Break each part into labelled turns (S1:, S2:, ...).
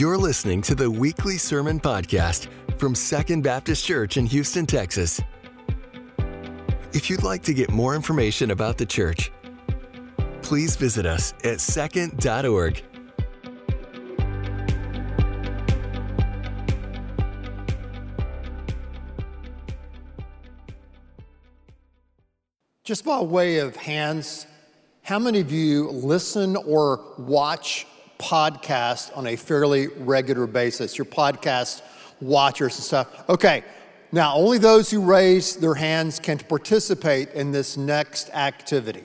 S1: You're listening to the weekly sermon podcast from Second Baptist Church in Houston, Texas. If you'd like to get more information about the church, please visit us at second.org.
S2: Just by way of hands, how many of you listen or watch podcasts on a fairly regular basis? Your podcast watchers and stuff. Okay, now only those who raise their hands can participate in this next activity.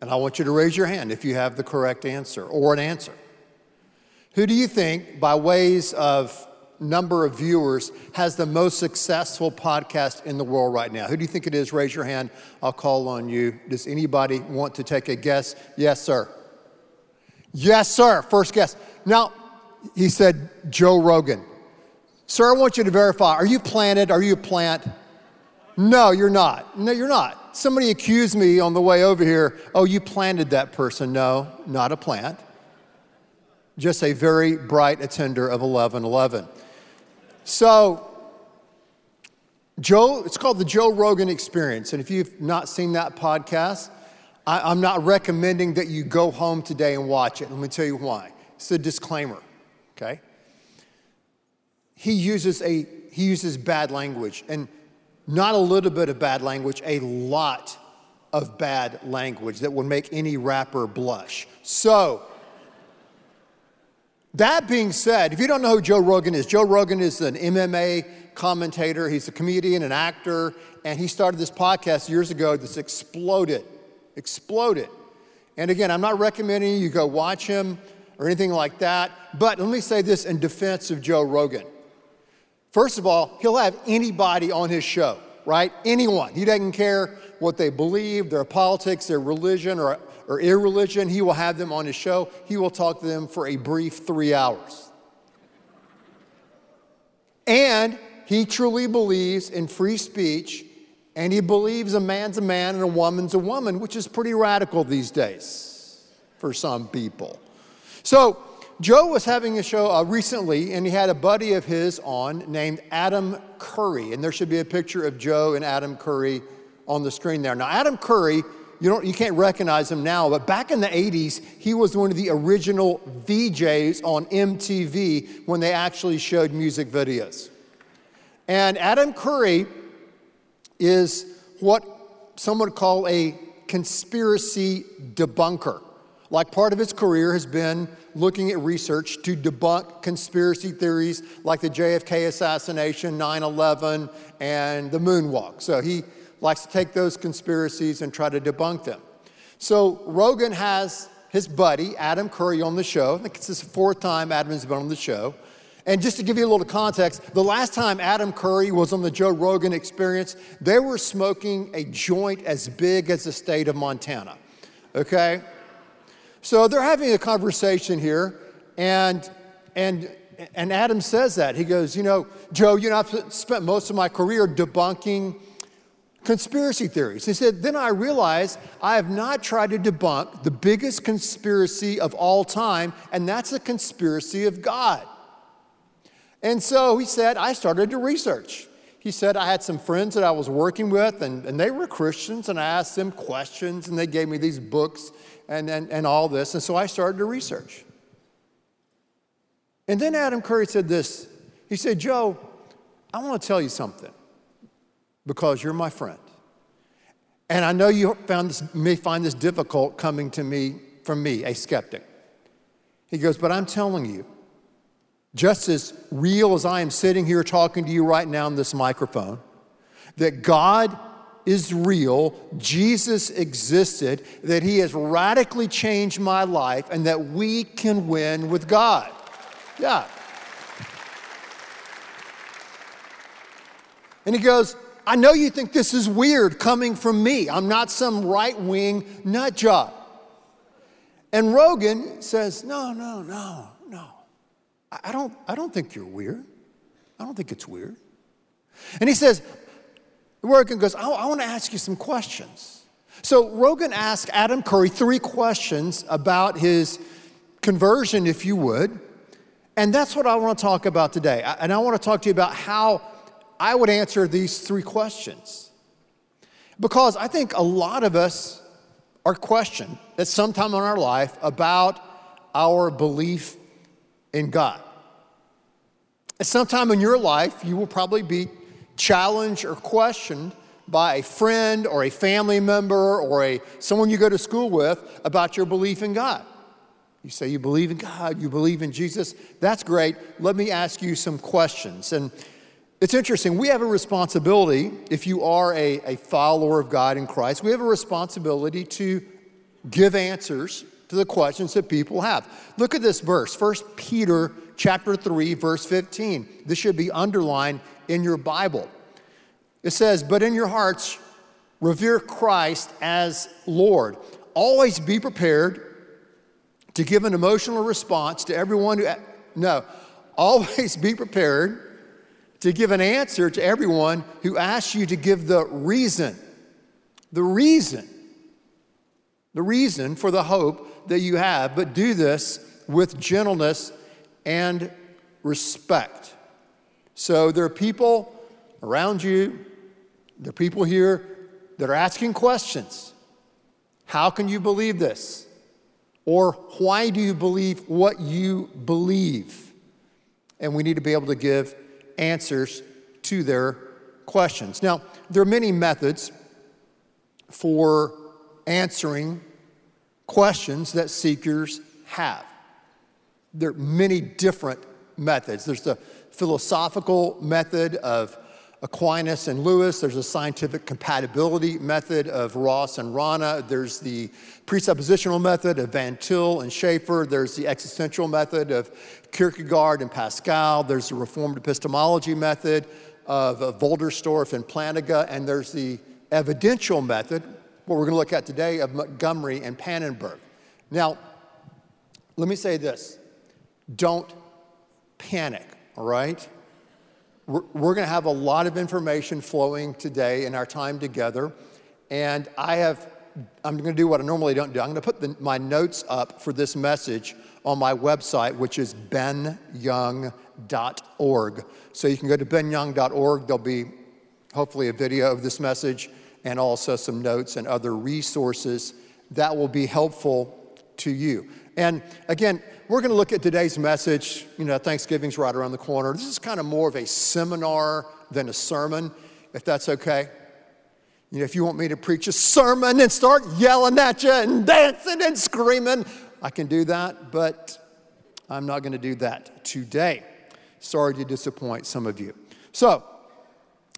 S2: And I want you to raise your hand if you have the correct answer or an answer. Who do you think, by ways of number of viewers, has the most successful podcast in the world right now? Who do you think it is? Raise your hand. I'll call on you. Does anybody want to take a guess? Yes, sir. Yes, sir. First guess. Now, he said Joe Rogan. Sir, I want you to verify. Are you planted? Are you a plant? No, you're not. No, you're not. Somebody accused me on the way over here. Oh, you planted that person. No, not a plant. Just a very bright attender of 1111. So, Joe, it's called the Joe Rogan Experience. And if you've not seen that podcast, I, am not recommending that you go home today and watch it. Let me tell you why. It's a disclaimer, okay? He uses a he uses bad language and not a little bit of bad language, a lot of bad language that would make any rapper blush. So, that being said, if you don't know who Joe Rogan is, Joe Rogan is an MMA commentator, he's a comedian, an actor, and he started this podcast years ago that's exploded exploded. And again, I'm not recommending you go watch him or anything like that, but let me say this in defense of Joe Rogan. First of all, he'll have anybody on his show, right? Anyone. He doesn't care what they believe, their politics, their religion, or, or irreligion. He will have them on his show. He will talk to them for a brief three hours. And he truly believes in free speech and he believes a man's a man and a woman's a woman, which is pretty radical these days for some people. So, Joe was having a show uh, recently, and he had a buddy of his on named Adam Curry. And there should be a picture of Joe and Adam Curry on the screen there. Now, Adam Curry, you, don't, you can't recognize him now, but back in the 80s, he was one of the original VJs on MTV when they actually showed music videos. And Adam Curry is what some would call a conspiracy debunker. Like part of his career has been looking at research to debunk conspiracy theories like the JFK assassination, 9 11, and the moonwalk. So he likes to take those conspiracies and try to debunk them. So Rogan has his buddy, Adam Curry, on the show. I think it's his fourth time Adam's been on the show. And just to give you a little context, the last time Adam Curry was on the Joe Rogan experience, they were smoking a joint as big as the state of Montana. Okay? So they're having a conversation here, and, and, and Adam says that. He goes, You know, Joe, you know, I've spent most of my career debunking conspiracy theories. He said, Then I realized I have not tried to debunk the biggest conspiracy of all time, and that's the conspiracy of God. And so he said, I started to research. He said, I had some friends that I was working with, and, and they were Christians, and I asked them questions, and they gave me these books and, and, and all this. And so I started to research. And then Adam Curry said this He said, Joe, I want to tell you something because you're my friend. And I know you found this, may find this difficult coming to me from me, a skeptic. He goes, But I'm telling you, just as real as I am sitting here talking to you right now in this microphone, that God is real, Jesus existed, that He has radically changed my life, and that we can win with God. Yeah. And he goes, I know you think this is weird coming from me. I'm not some right wing nut job. And Rogan says, No, no, no. I don't, I don't think you're weird. I don't think it's weird. And he says, Rogan goes, I, I want to ask you some questions. So Rogan asked Adam Curry three questions about his conversion, if you would. And that's what I want to talk about today. And I want to talk to you about how I would answer these three questions. Because I think a lot of us are questioned at some time in our life about our belief in God. At some time in your life, you will probably be challenged or questioned by a friend or a family member or a, someone you go to school with about your belief in God. You say you believe in God, you believe in Jesus. That's great. Let me ask you some questions. And it's interesting. We have a responsibility, if you are a, a follower of God in Christ, we have a responsibility to give answers to the questions that people have. Look at this verse, 1 Peter chapter 3, verse 15. This should be underlined in your Bible. It says, But in your hearts, revere Christ as Lord. Always be prepared to give an emotional response to everyone who, no, always be prepared to give an answer to everyone who asks you to give the reason, the reason, the reason for the hope that you have, but do this with gentleness and respect. So there are people around you, there are people here that are asking questions. How can you believe this? Or why do you believe what you believe? And we need to be able to give answers to their questions. Now, there are many methods for answering questions that seekers have. There are many different methods. There's the philosophical method of Aquinas and Lewis. There's a scientific compatibility method of Ross and Rana. There's the presuppositional method of Van Til and Schaeffer. There's the existential method of Kierkegaard and Pascal. There's the reformed epistemology method of, Wolterstorff and Plantinga. And there's the evidential method, what we're going to look at today, of Montgomery and Pannenberg. Now, let me say this don't panic, all right? We're, we're going to have a lot of information flowing today in our time together. And I have, I'm going to do what I normally don't do. I'm going to put the, my notes up for this message on my website, which is benyoung.org. So you can go to benyoung.org. There'll be hopefully a video of this message and also some notes and other resources that will be helpful to you. And again, we're going to look at today's message. You know, Thanksgiving's right around the corner. This is kind of more of a seminar than a sermon, if that's okay. You know, if you want me to preach a sermon and start yelling at you and dancing and screaming, I can do that, but I'm not going to do that today. Sorry to disappoint some of you. So,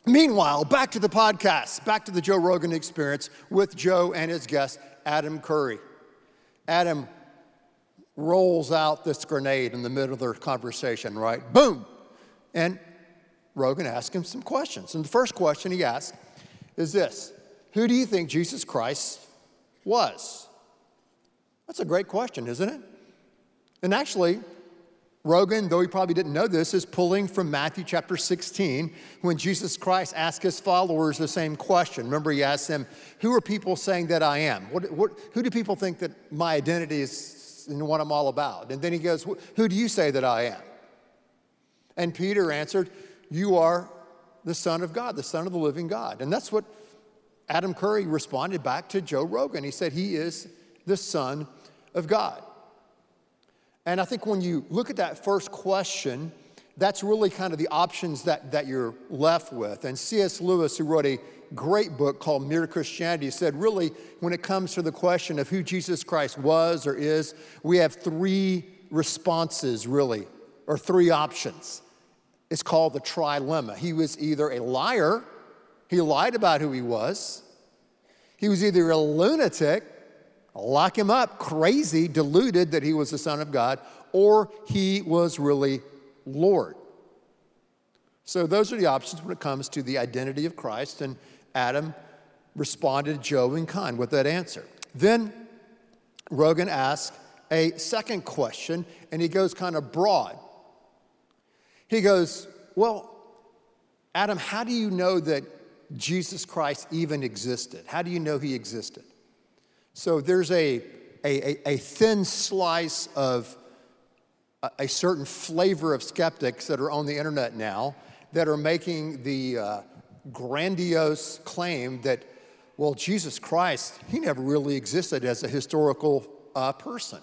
S2: meanwhile, back to the podcast, back to the Joe Rogan experience with Joe and his guest, Adam Curry. Adam, rolls out this grenade in the middle of their conversation, right? Boom. And Rogan asks him some questions. And the first question he asks is this Who do you think Jesus Christ was? That's a great question, isn't it? And actually, Rogan, though he probably didn't know this, is pulling from Matthew chapter 16 when Jesus Christ asked his followers the same question. Remember, he asked them, Who are people saying that I am? What, what, who do people think that my identity is and what I'm all about. And then he goes, Who do you say that I am? And Peter answered, You are the Son of God, the Son of the living God. And that's what Adam Curry responded back to Joe Rogan. He said, He is the Son of God. And I think when you look at that first question, that's really kind of the options that, that you're left with. And C.S. Lewis, who wrote a great book called Mere Christianity said, really, when it comes to the question of who Jesus Christ was or is, we have three responses, really, or three options. It's called the trilemma. He was either a liar, he lied about who he was, he was either a lunatic, lock him up, crazy, deluded that he was the Son of God, or he was really Lord. So, those are the options when it comes to the identity of Christ. And Adam responded Joe in kind with that answer. Then Rogan asked a second question, and he goes kind of broad. He goes, Well, Adam, how do you know that Jesus Christ even existed? How do you know he existed? So there's a, a, a thin slice of a, a certain flavor of skeptics that are on the internet now that are making the uh, grandiose claim that, well, Jesus Christ, he never really existed as a historical uh, person.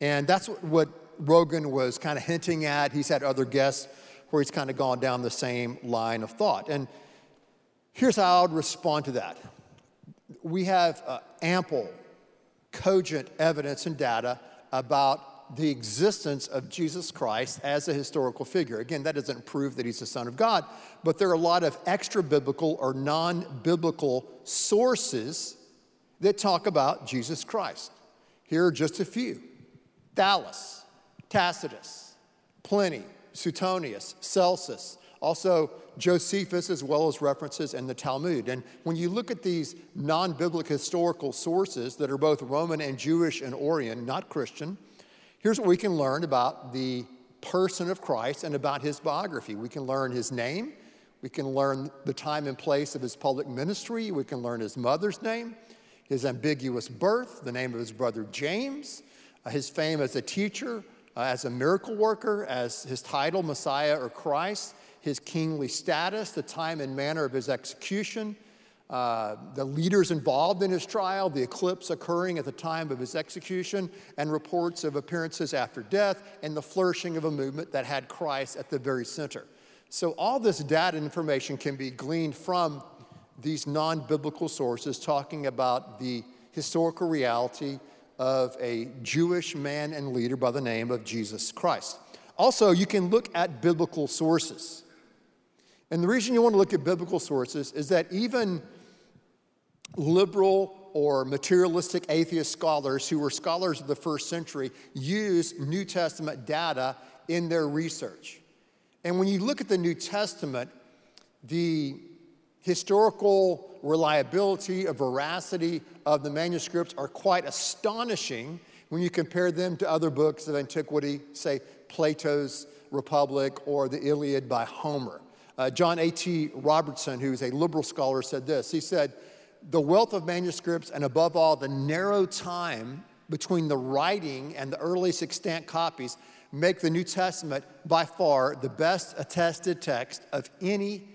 S2: And that's what, what Rogan was kind of hinting at. He's had other guests where he's kind of gone down the same line of thought. And here's how I would respond to that we have uh, ample, cogent evidence and data about the existence of Jesus Christ as a historical figure. Again, that doesn't prove that he's the Son of God, but there are a lot of extra biblical or non biblical sources that talk about Jesus Christ. Here are just a few Thallus, Tacitus, Pliny, Suetonius, Celsus, also Josephus, as well as references in the Talmud. And when you look at these non biblical historical sources that are both Roman and Jewish and Oriental, not Christian, here's what we can learn about the person of Christ and about his biography. We can learn his name, we can learn the time and place of his public ministry, we can learn his mother's name, his ambiguous birth, the name of his brother James, uh, his fame as a teacher, uh, as a miracle worker, as his title, Messiah or Christ, his kingly status, the time and manner of his execution, uh, the leaders involved in his trial, the eclipse occurring at the time of his execution, and reports of appearances after death, and the flourishing of a movement that had Christ at the very center. So, all this data and information can be gleaned from these non biblical sources talking about the historical reality of a Jewish man and leader by the name of Jesus Christ. Also, you can look at biblical sources. And the reason you want to look at biblical sources is that even liberal or materialistic atheist scholars who were scholars of the first century use New Testament data in their research. And when you look at the New Testament, the historical reliability, or veracity of the manuscripts are quite astonishing when you compare them to other books of antiquity, say Plato's Republic or the Iliad by Homer. Uh, John A.T. Robertson, who's a liberal scholar, said this. He said, The wealth of manuscripts, and above all, the narrow time between the writing and the earliest extant copies, make the New Testament by far the best attested text of any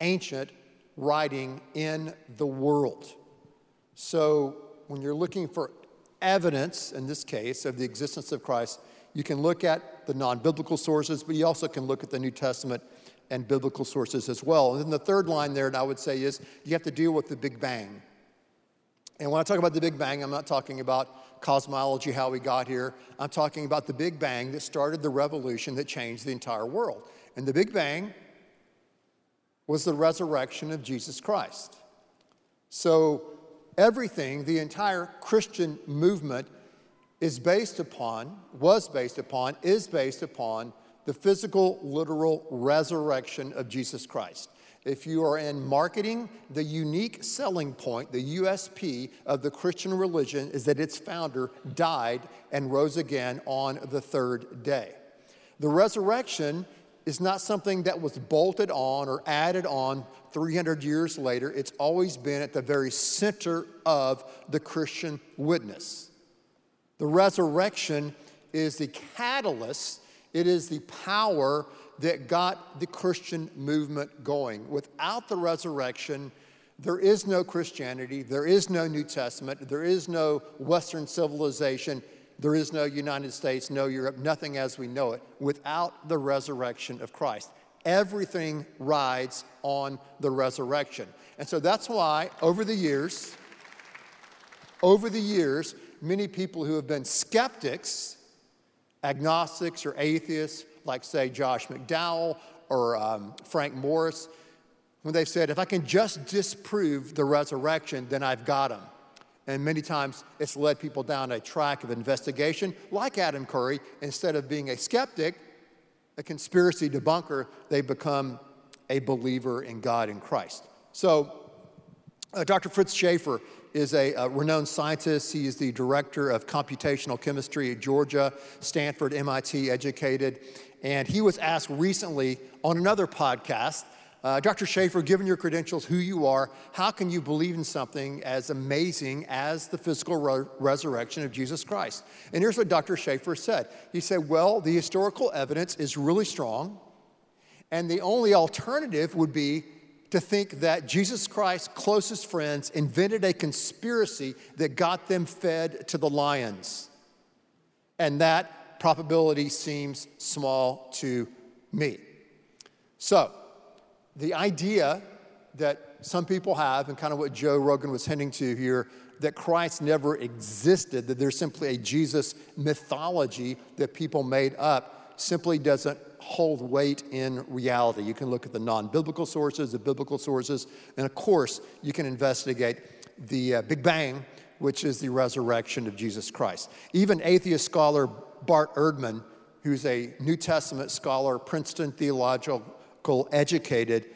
S2: ancient writing in the world. So, when you're looking for evidence, in this case, of the existence of Christ, you can look at the non biblical sources, but you also can look at the New Testament and biblical sources as well. And then the third line there, and I would say, is you have to deal with the Big Bang. And when I talk about the Big Bang, I'm not talking about cosmology, how we got here. I'm talking about the Big Bang that started the revolution that changed the entire world. And the Big Bang was the resurrection of Jesus Christ. So everything, the entire Christian movement is based upon, was based upon, is based upon the physical, literal resurrection of Jesus Christ. If you are in marketing, the unique selling point, the USP of the Christian religion is that its founder died and rose again on the third day. The resurrection is not something that was bolted on or added on 300 years later. It's always been at the very center of the Christian witness. The resurrection is the catalyst it is the power that got the Christian movement going. Without the resurrection, there is no Christianity, there is no New Testament, there is no Western civilization, there is no United States, no Europe, nothing as we know it, without the resurrection of Christ. Everything rides on the resurrection. And so that's why over the years, over the years, many people who have been skeptics agnostics or atheists, like, say, Josh McDowell or um, Frank Morris, when they've said, if I can just disprove the resurrection, then I've got them. And many times it's led people down a track of investigation, like Adam Curry. Instead of being a skeptic, a conspiracy debunker, they become a believer in God and Christ. So, uh, Dr. Fritz Schaefer is a, a, renowned scientist. He is the director of computational chemistry at Georgia, Stanford, MIT educated. And he was asked recently on another podcast Uh, Dr. Schaefer, given your credentials, who you are, how can you believe in something as amazing as the physical re- resurrection of Jesus Christ? And here's what Dr. Schaefer said He said, Well, the historical evidence is really strong, and the only alternative would be to think that Jesus Christ's closest friends invented a conspiracy that got them fed to the lions. And that probability seems small to me. So, the idea that some people have, and kind of what Joe Rogan was hinting to here, that Christ never existed, that there's simply a Jesus mythology that people made up, simply doesn't hold weight in reality. You can look at the non biblical sources, the biblical sources, and of course, you can investigate the uh, Big Bang, which is the resurrection of Jesus Christ. Even atheist scholar Bart Ehrman, who's a New Testament scholar, Princeton theological educated,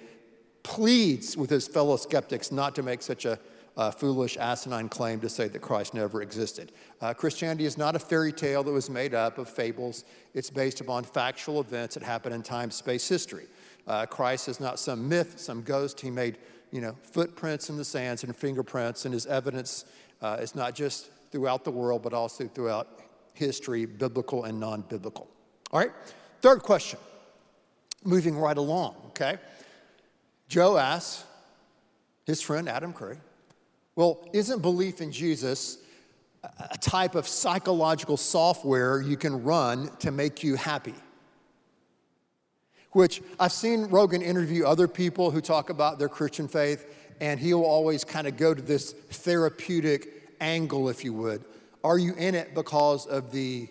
S2: pleads with his fellow skeptics not to make such a uh, foolish, asinine claim to say that Christ never existed. Uh, Christianity is not a fairy tale that was made up of fables, it's based upon factual events that happened in time, space, history. Uh, Christ is not some myth, some ghost. He made you know, footprints in the sands and fingerprints, and his evidence uh, is not just throughout the world, but also throughout history, biblical and non biblical. All right, third question, moving right along, okay? Joe asks his friend Adam Curry, well, isn't belief in Jesus a type of psychological software you can run to make you happy? Which I've seen Rogan interview other people who talk about their Christian faith, and he'll always kind of go to this therapeutic angle, if you would. Are you in it because of the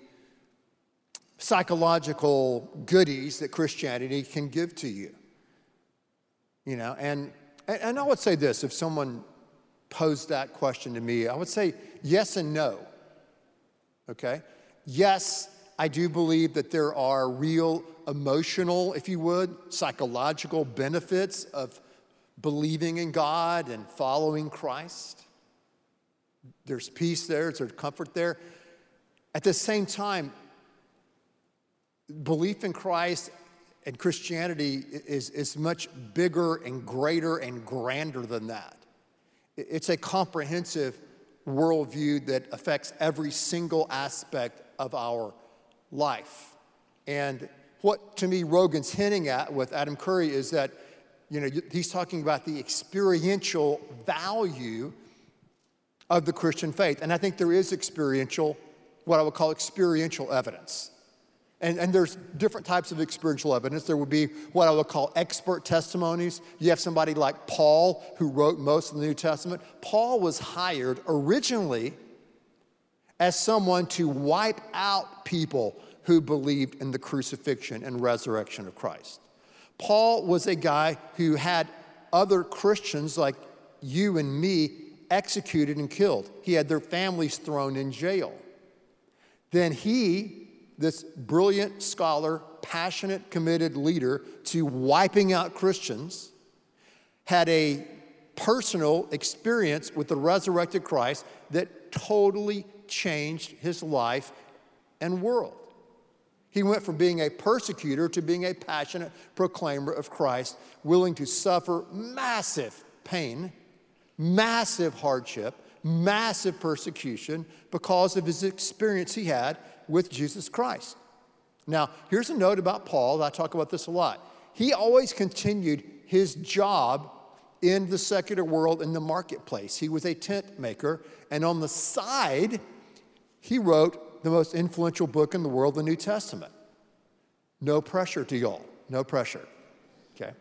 S2: psychological goodies that Christianity can give to you? You know, and, and I would say this if someone posed that question to me, I would say yes and no. Okay? Yes, I do believe that there are real emotional, if you would, psychological benefits of believing in God and following Christ. There's peace there, there's comfort there. At the same time, belief in Christ and Christianity is, is much bigger and greater and grander than that. It's a comprehensive worldview that affects every single aspect of our life. And what to me Rogan's hinting at with Adam Curry is that, you know, he's talking about the experiential value of the Christian faith. And I think there is experiential, what I would call experiential evidence. And, and there's different types of experiential evidence. There would be what I would call expert testimonies. You have somebody like Paul, who wrote most of the New Testament. Paul was hired originally as someone to wipe out people who believed in the crucifixion and resurrection of Christ. Paul was a guy who had other Christians like you and me executed and killed. He had their families thrown in jail. Then he this brilliant scholar, passionate, committed leader to wiping out Christians, had a personal experience with the resurrected Christ that totally changed his life and world. He went from being a persecutor to being a passionate proclaimer of Christ, willing to suffer massive pain, massive hardship, massive persecution because of his experience he had with Jesus Christ. Now, here's a note about Paul. I talk about this a lot. He always continued his job in the secular world in the marketplace. He was a tent maker, and on the side, he wrote the most influential book in the world, the New Testament. No pressure to y'all, no pressure. Okay?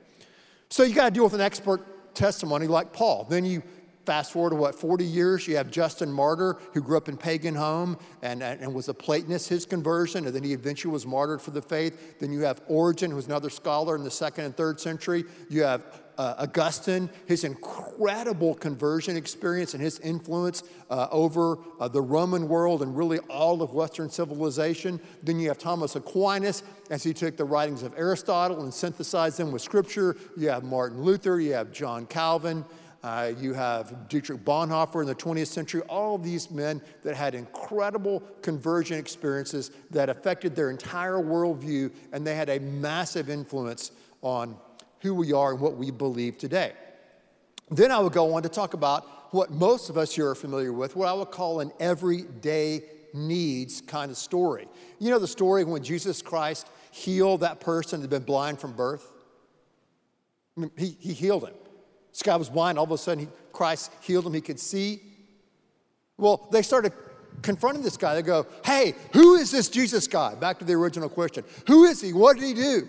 S2: So you got to deal with an expert testimony like Paul. Then you Fast forward to what, 40 years, you have Justin Martyr, who grew up in pagan home and, and was a Platonist, his conversion, and then he eventually was martyred for the faith. Then you have Origen, who's another scholar in the second and third century. You have uh, Augustine, his incredible conversion experience and his influence uh, over uh, the Roman world and really all of Western civilization. Then you have Thomas Aquinas as he took the writings of Aristotle and synthesized them with scripture. You have Martin Luther, you have John Calvin. Uh, you have Dietrich Bonhoeffer in the 20th century, all of these men that had incredible conversion experiences that affected their entire worldview, and they had a massive influence on who we are and what we believe today. Then I would go on to talk about what most of us here are familiar with, what I would call an everyday needs kind of story. You know the story when Jesus Christ healed that person that had been blind from birth? I mean, he, he healed him. This guy was blind, all of a sudden he, Christ healed him, he could see. Well, they started confronting this guy. They go, Hey, who is this Jesus guy? Back to the original question. Who is he? What did he do?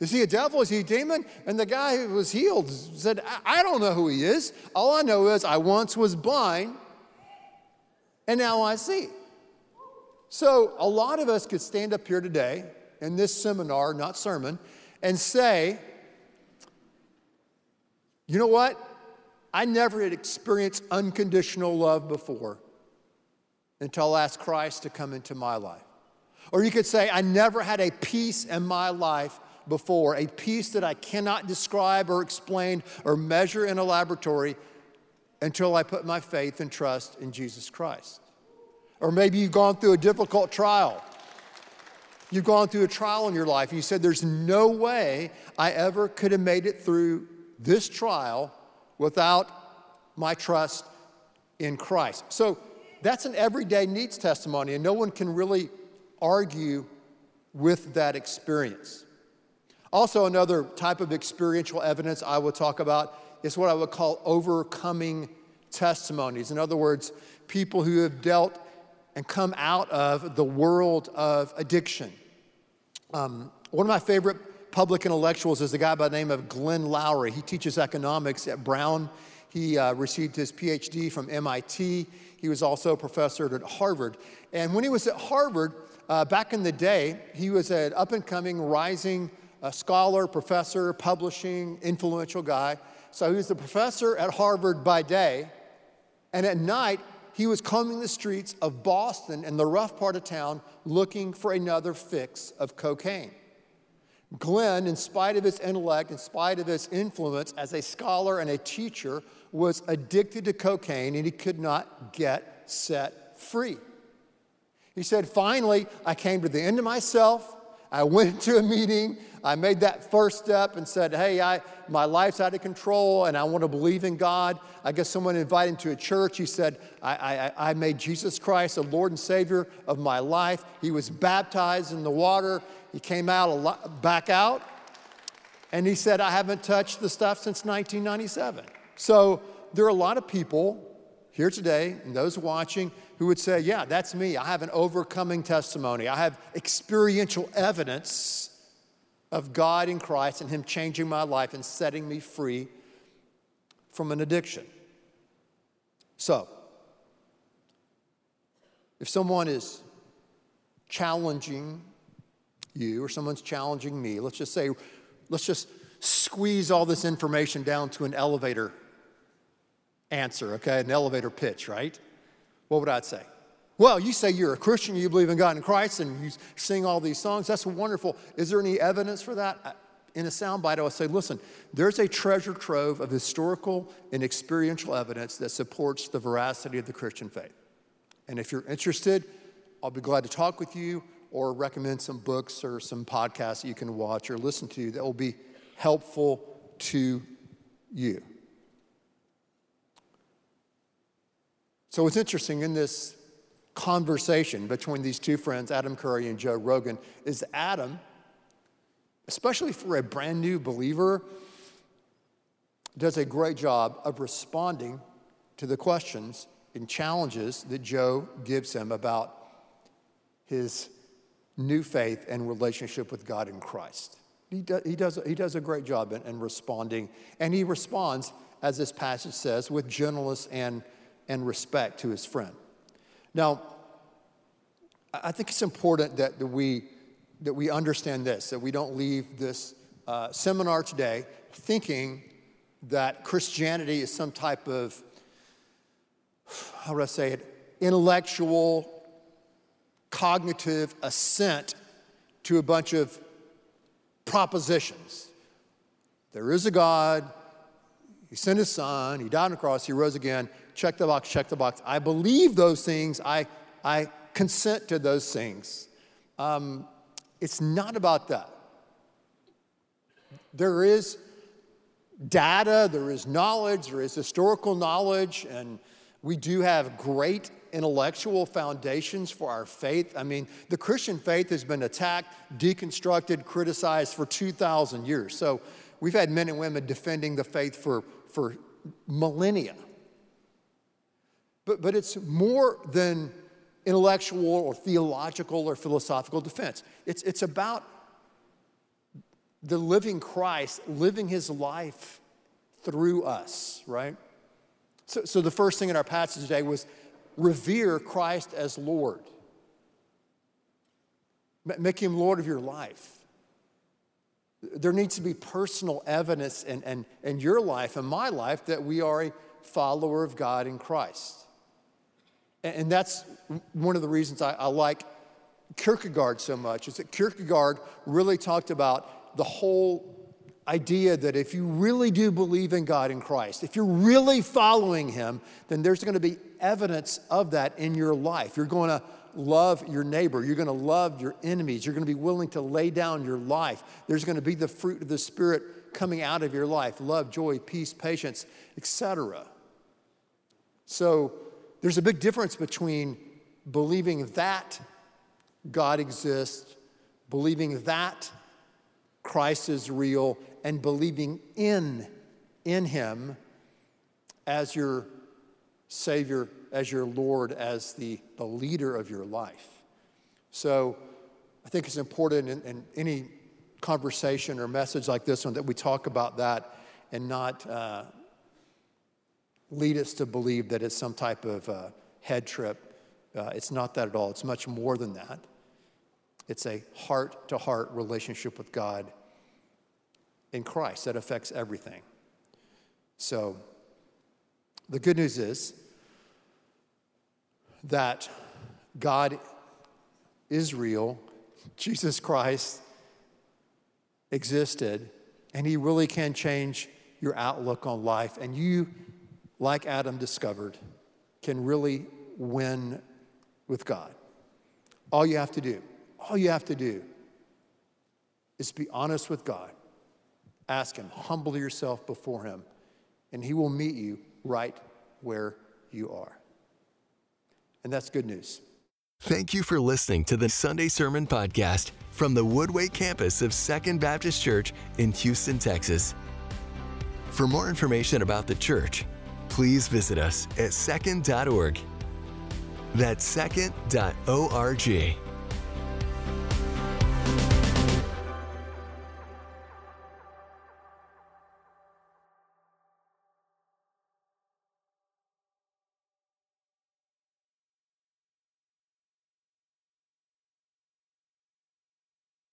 S2: Is he a devil? Is he a demon? And the guy who was healed said, I, I don't know who he is. All I know is I once was blind and now I see. So a lot of us could stand up here today in this seminar, not sermon, and say, you know what? I never had experienced unconditional love before until I asked Christ to come into my life. Or you could say, I never had a peace in my life before, a peace that I cannot describe or explain or measure in a laboratory until I put my faith and trust in Jesus Christ. Or maybe you've gone through a difficult trial. You've gone through a trial in your life. and You said, There's no way I ever could have made it through this trial without my trust in Christ. So that's an everyday needs testimony, and no one can really argue with that experience. Also, another type of experiential evidence I will talk about is what I would call overcoming testimonies. In other words, people who have dealt and come out of the world of addiction. Um, one of my favorite public intellectuals is a guy by the name of Glenn Loury. He teaches economics at Brown. He uh, received his PhD from MIT. He was also a professor at Harvard. And when he was at Harvard, uh, back in the day, he was an up and coming, rising a scholar, professor, publishing, influential guy. So he was the professor at Harvard by day, and at night, he was combing the streets of Boston and the rough part of town looking for another fix of cocaine. Glenn, in spite of his intellect, in spite of his influence as a scholar and a teacher, was addicted to cocaine and he could not get set free. He said, Finally, I came to the end of myself. I went to a meeting I made that first step and said, Hey, I, my life's out of control and I want to believe in God. I guess someone invited him to a church. He said, I, I, I made Jesus Christ the Lord and Savior of my life. He was baptized in the water. He came out, lot, back out, and he said, I haven't touched the stuff since 1997. So there are a lot of people here today and those watching who would say, Yeah, that's me. I have an overcoming testimony. I have experiential evidence of God in Christ and Him changing my life and setting me free from an addiction. So, if someone is challenging you or someone's challenging me, let's just say, let's just squeeze all this information down to an elevator answer, okay? An elevator pitch, right? What would I say? Well, you say you're a Christian, you believe in God and Christ, and you sing all these songs. That's wonderful. Is there any evidence for that? In a soundbite, I would say, listen, there's a treasure trove of historical and experiential evidence that supports the veracity of the Christian faith. And if you're interested, I'll be glad to talk with you or recommend some books or some podcasts that you can watch or listen to that will be helpful to you. So, it's interesting in this conversation between these two friends, Adam Curry and Joe Rogan, is Adam, especially for a brand new believer, does a great job of responding to the questions and challenges that Joe gives him about his new faith and relationship with God in Christ. He, do, he, does, he does a great job in, in responding, and he responds, as this passage says, with gentleness and, and respect to his friend. Now, I think it's important that, we, that we understand this, that we don't leave this uh, seminar today thinking that Christianity is some type of, how do I say it, intellectual, cognitive assent to a bunch of propositions. There is a God, He sent His Son, He died on the cross, He rose again check the box, check the box. I believe those things, I, I consent to those things. Um, it's not about that. There is data, there is knowledge, there is historical knowledge, and we do have great intellectual foundations for our faith. I mean, the Christian faith has been attacked, deconstructed, criticized for 2,000 years. So we've had men and women defending the faith for, for millennia. But, but it's more than intellectual or theological or philosophical defense. It's, it's about the living Christ living his life through us, right? So, so the first thing in our passage today was revere Christ as Lord. Make him Lord of your life. There needs to be personal evidence in, in, in your life and my life that we are a follower of God in Christ. And, that's one of the reasons I, I like Kierkegaard so much, is that Kierkegaard really talked about the whole idea that if you really do believe in God in Christ, if you're really following Him, then there's going to be evidence of that in your life. You're going to love your neighbor. You're going to love your enemies. You're going to be willing to lay down your life. There's going to be the fruit of the Spirit coming out of your life love, joy, peace, patience, etc. So there's a big difference between believing that God exists, believing that Christ is real and believing in, in Him as your Savior, as your Lord, as the, the leader of your life. So I think it's important in, in any conversation or message like this one that we talk about that and not uh, lead us to believe that it's some type of uh, head trip. Uh, it's not that at all. It's much more than that. It's a heart to heart relationship with God in Christ that affects everything. So, the good news is that God is real, Jesus Christ existed, and He really can change your outlook on life. And you, like Adam discovered, can really win with God. All you have to do, all you have to do is be honest with God Ask Him, humble yourself before Him, and He will meet you right where you are. And that's good news.
S1: Thank you for listening to the Sunday Sermon Podcast from the Woodway campus of Second Baptist Church in Houston, Texas. For more information about the church, please visit us at second.org. That's second.org.